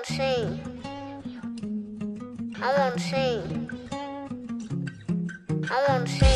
want to sing. I won't sing. I won't sing,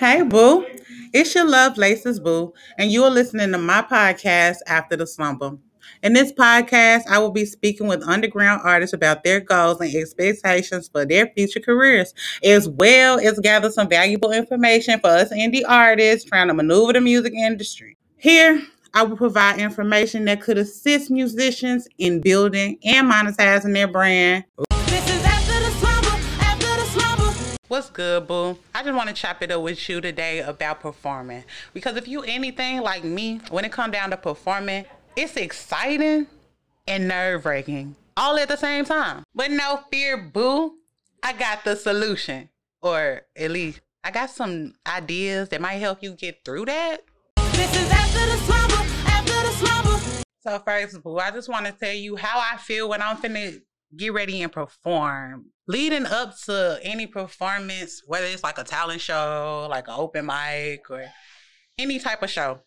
Hey, boo. It's your love, Laces Boo, and you are listening to my podcast, After the Slumber. In this podcast, I will be speaking with underground artists about their goals and expectations for their future careers, as well as gather some valuable information for us indie artists trying to maneuver the music industry. Here, I will provide information that could assist musicians in building and monetizing their brand. What's good, boo? I just want to chop it up with you today about performing. Because if you anything like me, when it comes down to performing, it's exciting and nerve wracking all at the same time. But no fear, boo. I got the solution. Or at least I got some ideas that might help you get through that. So first, boo, I just want to tell you how I feel when I'm finna get ready and perform. Leading up to any performance, whether it's like a talent show, like an open mic, or any type of show,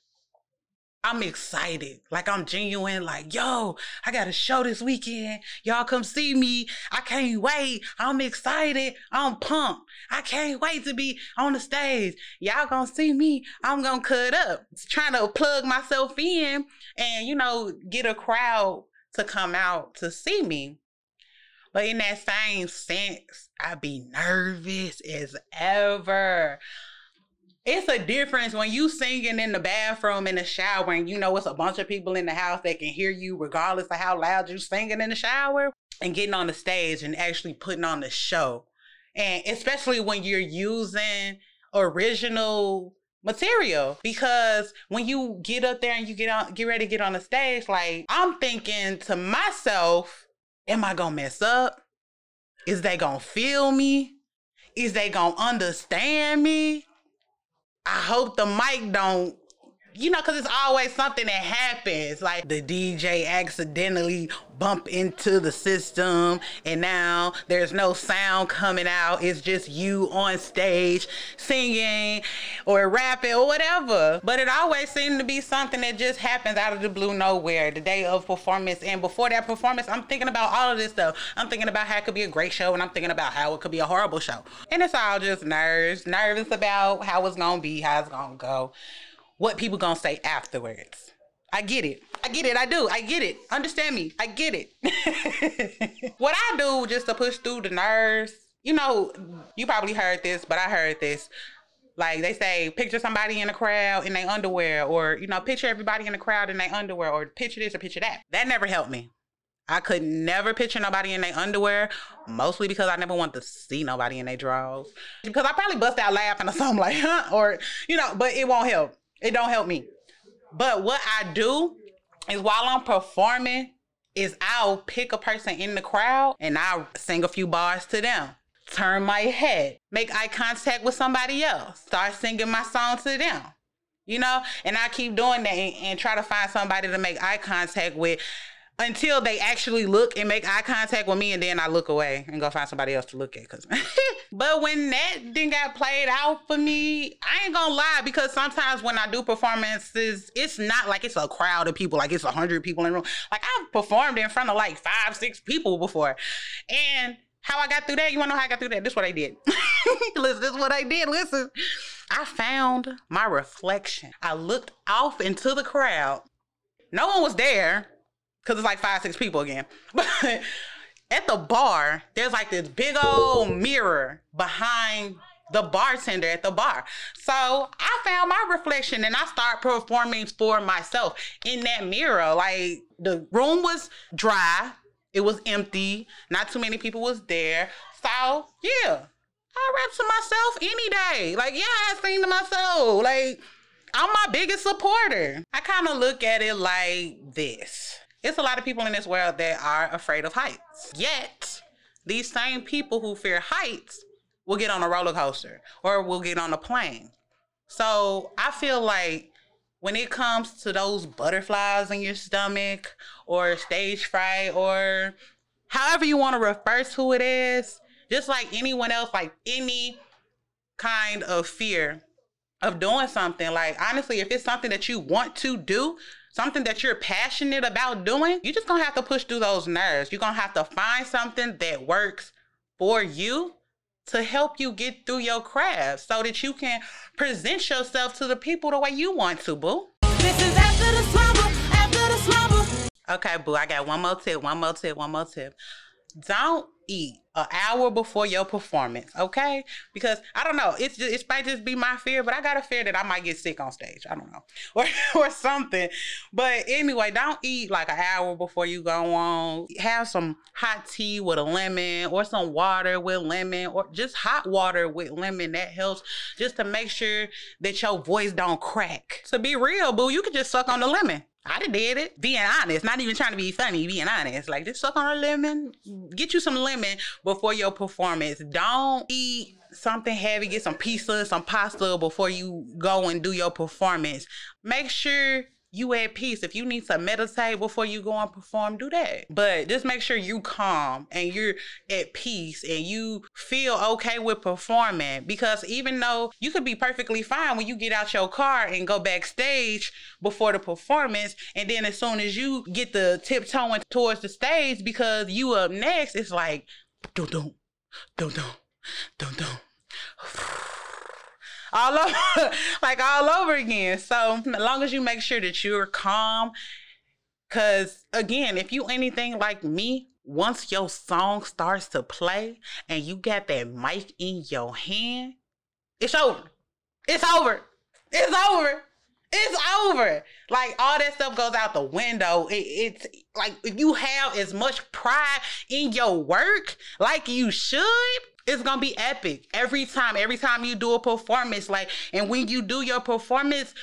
I'm excited. Like I'm genuine, like, yo, I got a show this weekend. Y'all come see me. I can't wait. I'm excited. I'm pumped. I can't wait to be on the stage. Y'all gonna see me. I'm gonna cut up. Trying to plug myself in and, you know, get a crowd to come out to see me. But in that same sense, I be nervous as ever. It's a difference when you singing in the bathroom in the shower and you know it's a bunch of people in the house that can hear you regardless of how loud you singing in the shower and getting on the stage and actually putting on the show. And especially when you're using original material because when you get up there and you get on get ready to get on the stage like I'm thinking to myself Am I gonna mess up? Is they gonna feel me? Is they gonna understand me? I hope the mic don't you know, because it's always something that happens. Like the DJ accidentally bump into the system, and now there's no sound coming out. It's just you on stage singing or rapping or whatever. But it always seems to be something that just happens out of the blue nowhere the day of performance. And before that performance, I'm thinking about all of this stuff. I'm thinking about how it could be a great show, and I'm thinking about how it could be a horrible show. And it's all just nerves, nervous about how it's gonna be, how it's gonna go what people gonna say afterwards. I get it. I get it. I do. I get it. Understand me. I get it. what I do just to push through the nerves, you know, you probably heard this, but I heard this. Like they say, picture somebody in a crowd in their underwear, or you know, picture everybody in the crowd in their underwear, or picture this or picture that. That never helped me. I could never picture nobody in their underwear, mostly because I never want to see nobody in their drawers. Because I probably bust out laughing or something like, huh? Or, you know, but it won't help. It don't help me. But what I do is while I'm performing, is I'll pick a person in the crowd and I'll sing a few bars to them. Turn my head, make eye contact with somebody else, start singing my song to them. You know, and I keep doing that and, and try to find somebody to make eye contact with until they actually look and make eye contact with me, and then I look away and go find somebody else to look at. Cause, but when that didn't got played out for me, I ain't gonna lie because sometimes when I do performances, it's not like it's a crowd of people, like it's a hundred people in the room. Like I've performed in front of like five, six people before, and how I got through that, you wanna know how I got through that? This is what I did. Listen, this is what I did. Listen, I found my reflection. I looked off into the crowd. No one was there because it's like five, six people again. But at the bar, there's like this big old mirror behind the bartender at the bar. So I found my reflection and I start performing for myself in that mirror. Like the room was dry, it was empty, not too many people was there. So yeah, I rap to myself any day. Like, yeah, I sing to myself. Like, I'm my biggest supporter. I kind of look at it like this it's a lot of people in this world that are afraid of heights. Yet, these same people who fear heights will get on a roller coaster or will get on a plane. So I feel like when it comes to those butterflies in your stomach or stage fright or however you want to refer to it as, just like anyone else, like any kind of fear of doing something, like honestly, if it's something that you want to do, something that you're passionate about doing, you're just gonna have to push through those nerves. You're gonna have to find something that works for you to help you get through your craft so that you can present yourself to the people the way you want to, boo. This is after the slumber, after the slumber. Okay, boo, I got one more tip, one more tip, one more tip. Don't eat an hour before your performance, okay? Because I don't know, it's just, it might just be my fear, but I got a fear that I might get sick on stage. I don't know, or or something. But anyway, don't eat like an hour before you go on. Have some hot tea with a lemon, or some water with lemon, or just hot water with lemon. That helps just to make sure that your voice don't crack. To be real, boo, you can just suck on the lemon. I done did it. Being honest, not even trying to be funny, being honest. Like just suck on a lemon, get you some lemon before your performance. Don't eat something heavy, get some pizza, some pasta before you go and do your performance. Make sure you at peace. If you need to meditate before you go and perform, do that. But just make sure you calm and you're at peace and you feel okay with performing. Because even though you could be perfectly fine when you get out your car and go backstage before the performance, and then as soon as you get the tiptoeing towards the stage because you up next, it's like, don't, don't, don't, don't, don't, don't all over, like all over again. So as long as you make sure that you're calm, because again, if you anything like me, once your song starts to play and you got that mic in your hand, it's over. It's over. It's over. It's over. Like all that stuff goes out the window. It, it's like if you have as much pride in your work like you should, it's gonna be epic every time. Every time you do a performance, like, and when you do your performance,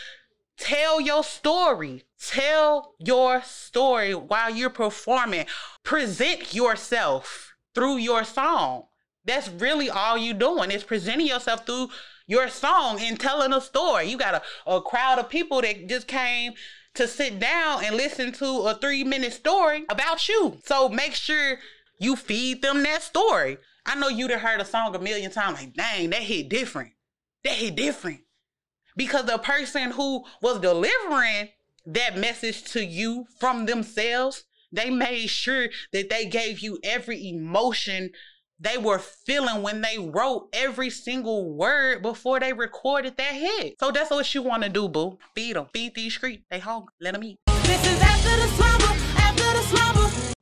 tell your story. Tell your story while you're performing. Present yourself through your song. That's really all you're doing is presenting yourself through your song and telling a story. You got a, a crowd of people that just came to sit down and listen to a three minute story about you. So make sure you feed them that story. I know you'd have heard a song a million times, like, dang, that hit different. That hit different. Because the person who was delivering that message to you from themselves, they made sure that they gave you every emotion they were feeling when they wrote every single word before they recorded that hit. So that's what you want to do, boo. Feed them. Feed these streets. They hungry. Let them eat. This is after the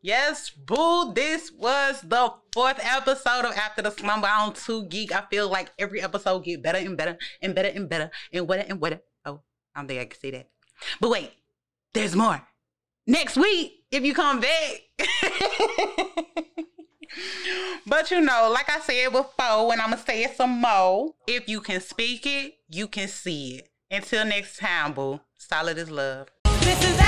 Yes, boo. This was the fourth episode of After the Slumber on Too Geek. I feel like every episode get better and better and better and better and wetter and wetter. Oh, I don't think I can say that. But wait, there's more. Next week, if you come back. but you know, like I said before, and I'm gonna say it some more. If you can speak it, you can see it. Until next time, boo. Solid as love. This is